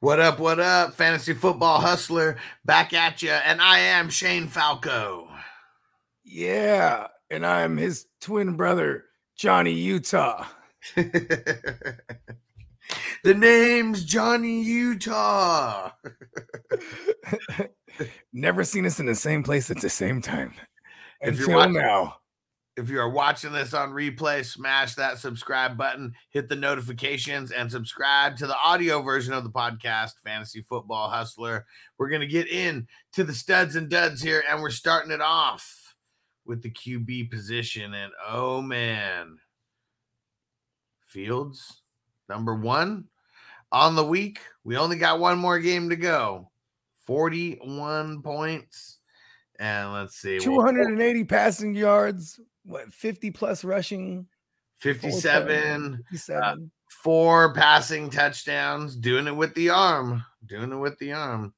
What up? What up? Fantasy football hustler back at you. And I am Shane Falco. Yeah. And I'm his twin brother, Johnny Utah. the name's Johnny Utah. Never seen us in the same place at the same time. If Until watching- now. If you are watching this on replay, smash that subscribe button, hit the notifications, and subscribe to the audio version of the podcast, Fantasy Football Hustler. We're going to get in to the studs and duds here, and we're starting it off with the QB position. And oh man, Fields, number one on the week. We only got one more game to go 41 points. And let's see, well, 280 passing yards, what 50 plus rushing, 57 57. four passing touchdowns, doing it with the arm, doing it with the arm.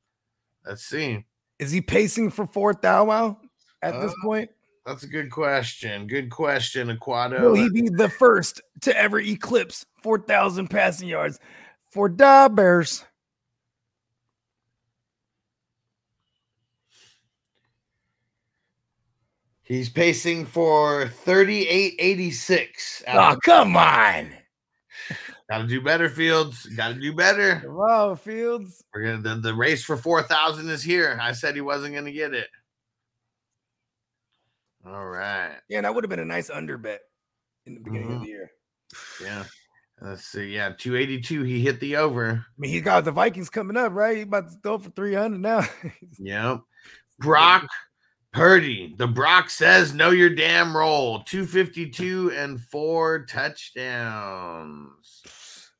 Let's see. Is he pacing for fourth thou wow at this Uh, point? That's a good question. Good question, Aquado. Will he be the first to ever eclipse 4,000 passing yards for the Bears? He's pacing for 3886. Oh, come on. Gotta do better, Fields. Gotta do better. Come on, Fields. We're gonna the, the race for 4,000 is here. I said he wasn't gonna get it. All right. Yeah, that would have been a nice under bet in the beginning of Mhm. the year. Yeah. Let's see. Yeah, 282. He hit the over. I mean, he got the Vikings coming up, right? He about to throw for 300 now. Yep. Brock Purdy. The Brock says, know your damn role. 252 and four touchdowns.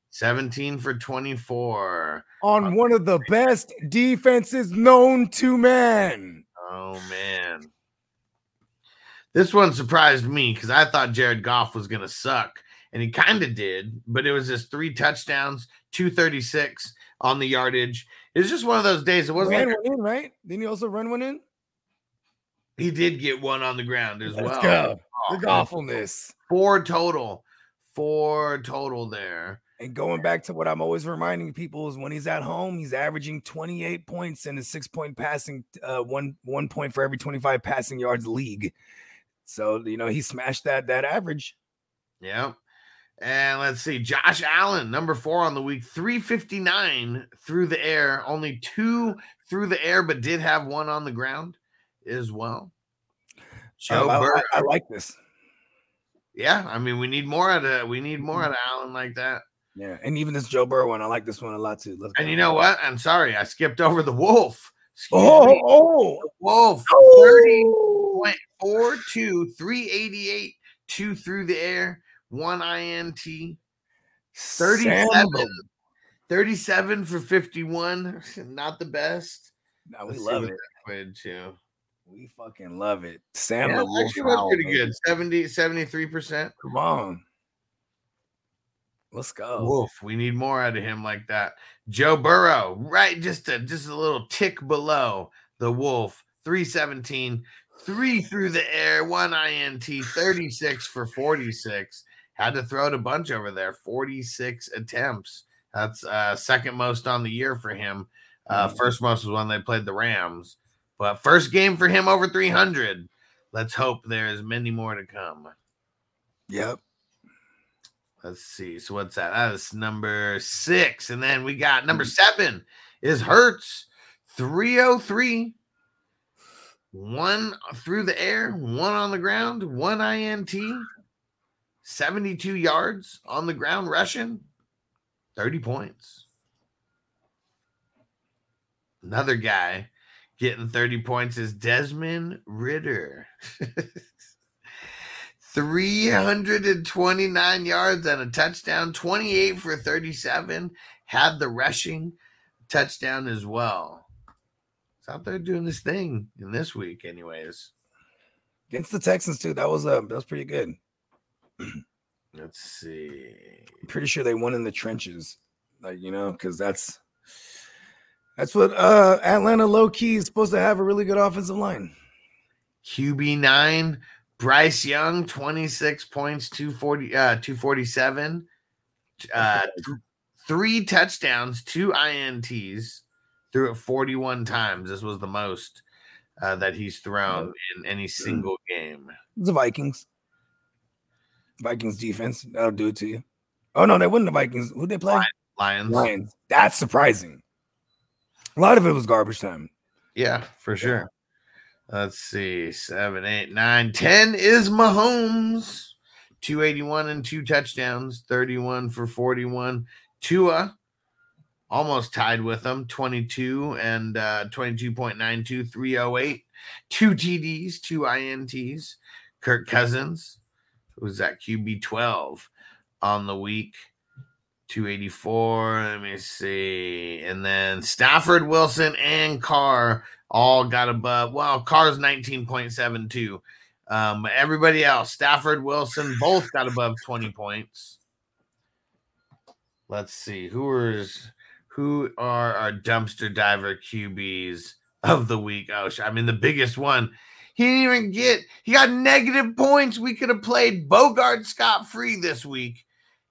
17 for 24. on one of the best defenses known to man. Oh, man. This one surprised me because I thought Jared Goff was going to suck. And he kind of did, but it was just three touchdowns, 236 on the yardage. It was just one of those days. It wasn't Ran like one in, right? Didn't he also run one in? He did get one on the ground as Let's well. go. Oh, The awfulness. Four total. Four total there. And going back to what I'm always reminding people is when he's at home, he's averaging 28 points in a six point passing, uh, one one point for every 25 passing yards league. So you know he smashed that that average. Yeah. And let's see. Josh Allen, number four on the week, 359 through the air. Only two through the air, but did have one on the ground as well. Joe Um, I- I- I, like this. yeah, I mean, we need more out of we need more out of Allen like that. Yeah, and even this Joe Burrow one, I like this one a lot too. Let's And you know what? I'm sorry, I skipped over the Wolf. Excuse Oh, me. oh, Wolf, oh. 30 four two, 388, two through the air, one INT, 37, Sambo. 37 for 51. Not the best. Nah, we Let's love it. that equated to. We fucking love it. Sam Yeah, the actually was pretty baby. good. 70, 73%. Come on. Let's go. Wolf, we need more out of him like that. Joe Burrow, right? Just a just a little tick below the Wolf, 317, three through the air, one INT, 36 for 46. Had to throw it a bunch over there, 46 attempts. That's uh second most on the year for him. Uh Mhm. first most was when they played the Rams. But first game for him over 300. Let's hope there's many more to come. Yep. Let's see. So what's that? That is number six. And then we got number mm-hmm. seven is Hurts 303. One through the air, one on the ground, one INT, 72 yards on the ground rushing, 30 points. Another guy getting 30 points is Desmond Ridder. 329 yards and a touchdown, 28 for 37. Had the rushing touchdown as well. It's out there doing this thing in this week, anyways. Against the Texans too. That was uh that was pretty good. Let's see. I'm pretty sure they won in the trenches. Like, you know, because that's that's what uh Atlanta low key is supposed to have a really good offensive line. QB9, Bryce Young, 26 points, 240, uh, 247. Uh, th- three touchdowns, two INTs, threw it 41 times. This was the most uh, that he's thrown in any single game. The Vikings. Vikings defense. That'll do it to you. Oh no, they wouldn't the Vikings. Who they play? Lions. Lions. That's surprising. A lot of it was garbage time. Yeah, for sure. Let's see. Seven, eight, nine, ten is Mahomes. 281 and two touchdowns, 31 for 41. Tua almost tied with him, 22 and uh, 22.92, 308. Two TDs, two INTs. Kirk Cousins, who's at QB 12 on the week. 284. Let me see. And then Stafford, Wilson, and Carr all got above. Well, Carr's 19.72. Um, everybody else, Stafford, Wilson, both got above 20 points. Let's see who is who are our dumpster diver QBs of the week. Oh, I mean the biggest one. He didn't even get. He got negative points. We could have played Bogard Scott free this week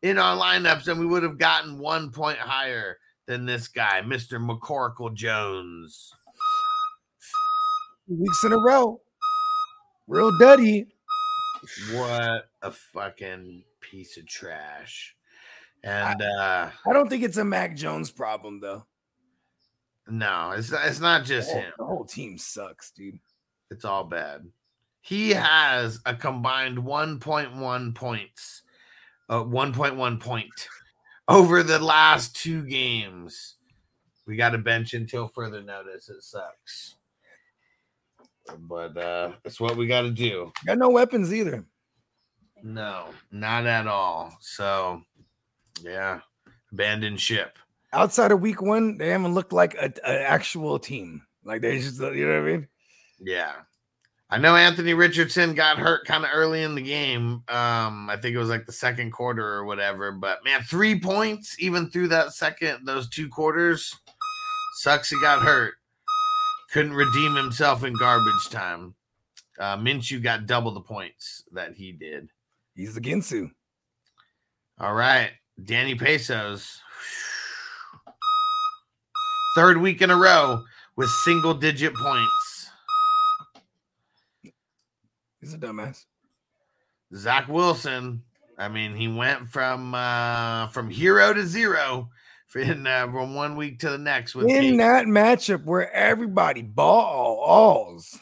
in our lineups, and we would have gotten one point higher than this guy, Mister McCorkle Jones. Weeks in a row, real duddy. What a fucking piece of trash. And uh I don't think it's a Mac Jones problem though. no, it's it's not just The whole- him. The whole team sucks, dude. It's all bad. He has a combined 1.1 points, uh, 1.1 point over the last two games. We got a bench until further notice. It sucks. But uh that's what we got to do. Got no weapons either. No, not at all. So, yeah, abandoned ship. Outside of week one, they haven't looked like an actual team. Like they just, you know what I mean? Yeah. I know Anthony Richardson got hurt kind of early in the game. Um, I think it was like the second quarter or whatever. But man, three points even through that second, those two quarters. Sucks he got hurt. Couldn't redeem himself in garbage time. Uh, Minshew got double the points that he did. He's the Ginsu. All right, Danny Pesos. Third week in a row with single digit points. He's a dumbass. Zach Wilson. I mean, he went from uh from hero to zero in uh, from one week to the next with In Kate. that matchup where everybody ball alls.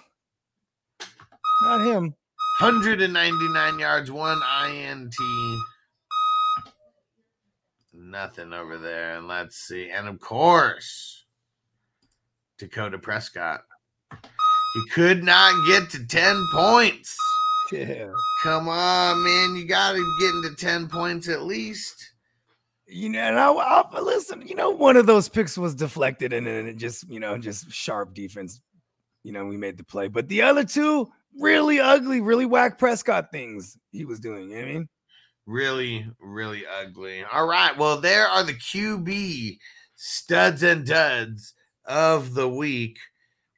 Not him. 199 yards, one INT. Nothing over there. And let's see. And of course, Dakota Prescott. He could not get to 10 points. Yeah. Come on, man. You got to get into 10 points at least. You know, and I, I listen. You know, one of those picks was deflected, and then it just, you know, just sharp defense. You know, we made the play, but the other two really ugly, really whack Prescott things he was doing. You know what I mean, Really, really ugly. All right. Well, there are the QB studs and duds of the week.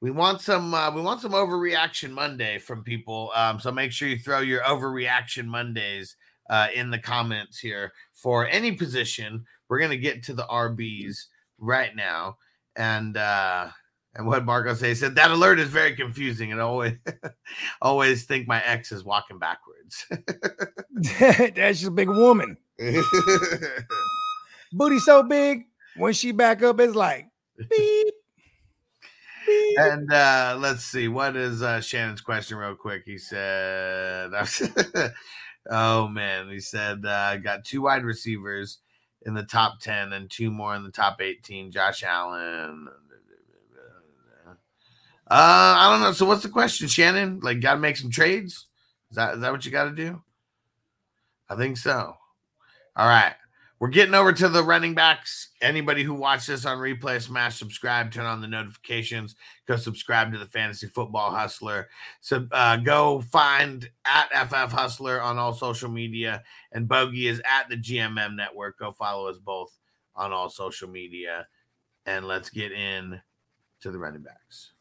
We want some uh, we want some overreaction Monday from people. Um, so make sure you throw your overreaction Mondays uh, in the comments here for any position. We're gonna get to the RBs right now. And uh and what Marco say he said that alert is very confusing and always always think my ex is walking backwards. that's just a big woman. Booty so big when she back up, it's like beep. And uh let's see, what is uh Shannon's question real quick? He said Oh man, he said uh got two wide receivers in the top 10 and two more in the top 18, Josh Allen. Uh I don't know. So what's the question, Shannon? Like gotta make some trades? Is that is that what you gotta do? I think so. All right. We're getting over to the running backs. Anybody who watched this on replay, smash subscribe, turn on the notifications, go subscribe to the Fantasy Football Hustler. So uh, go find at FF Hustler on all social media, and Bogey is at the GMM Network. Go follow us both on all social media, and let's get in to the running backs.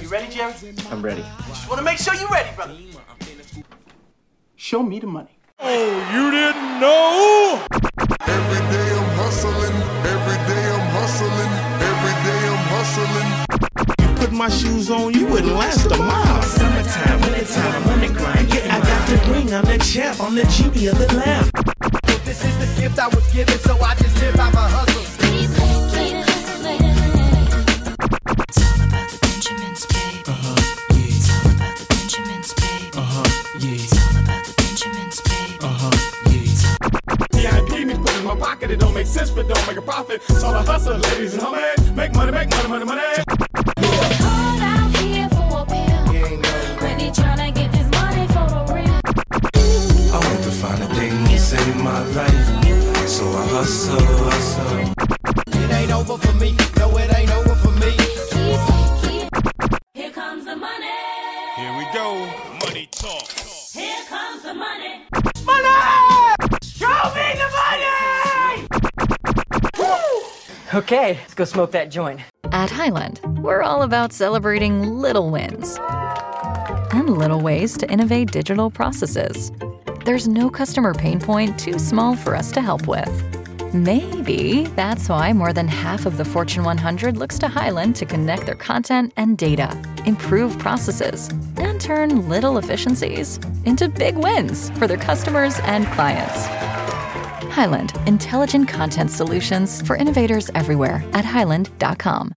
You ready, Jerry? I'm ready. Just want to make sure you're ready, brother. Show me the money. Oh, you didn't know? Every day I'm hustling, every day I'm hustling, every day I'm hustling. You put my shoes on, you wouldn't last a mile. Summertime, wintertime, I'm on the grind. Yeah, I got the ring, I'm the champ, I'm the genie of the lamp. This is the gift I was given, so I just live by my hustle. In my pocket, it don't make sense, but don't make a profit. It's all a hustle, ladies and homies. Make money, make money, money, money. Called out here for a pill. When he tryna get this money for the real. I want to find the things in my life. So I hustle, hustle. It ain't over for me. No, it ain't over Okay, let's go smoke that joint. At Highland, we're all about celebrating little wins and little ways to innovate digital processes. There's no customer pain point too small for us to help with. Maybe that's why more than half of the Fortune 100 looks to Highland to connect their content and data, improve processes, and turn little efficiencies into big wins for their customers and clients. Highland, intelligent content solutions for innovators everywhere at highland.com.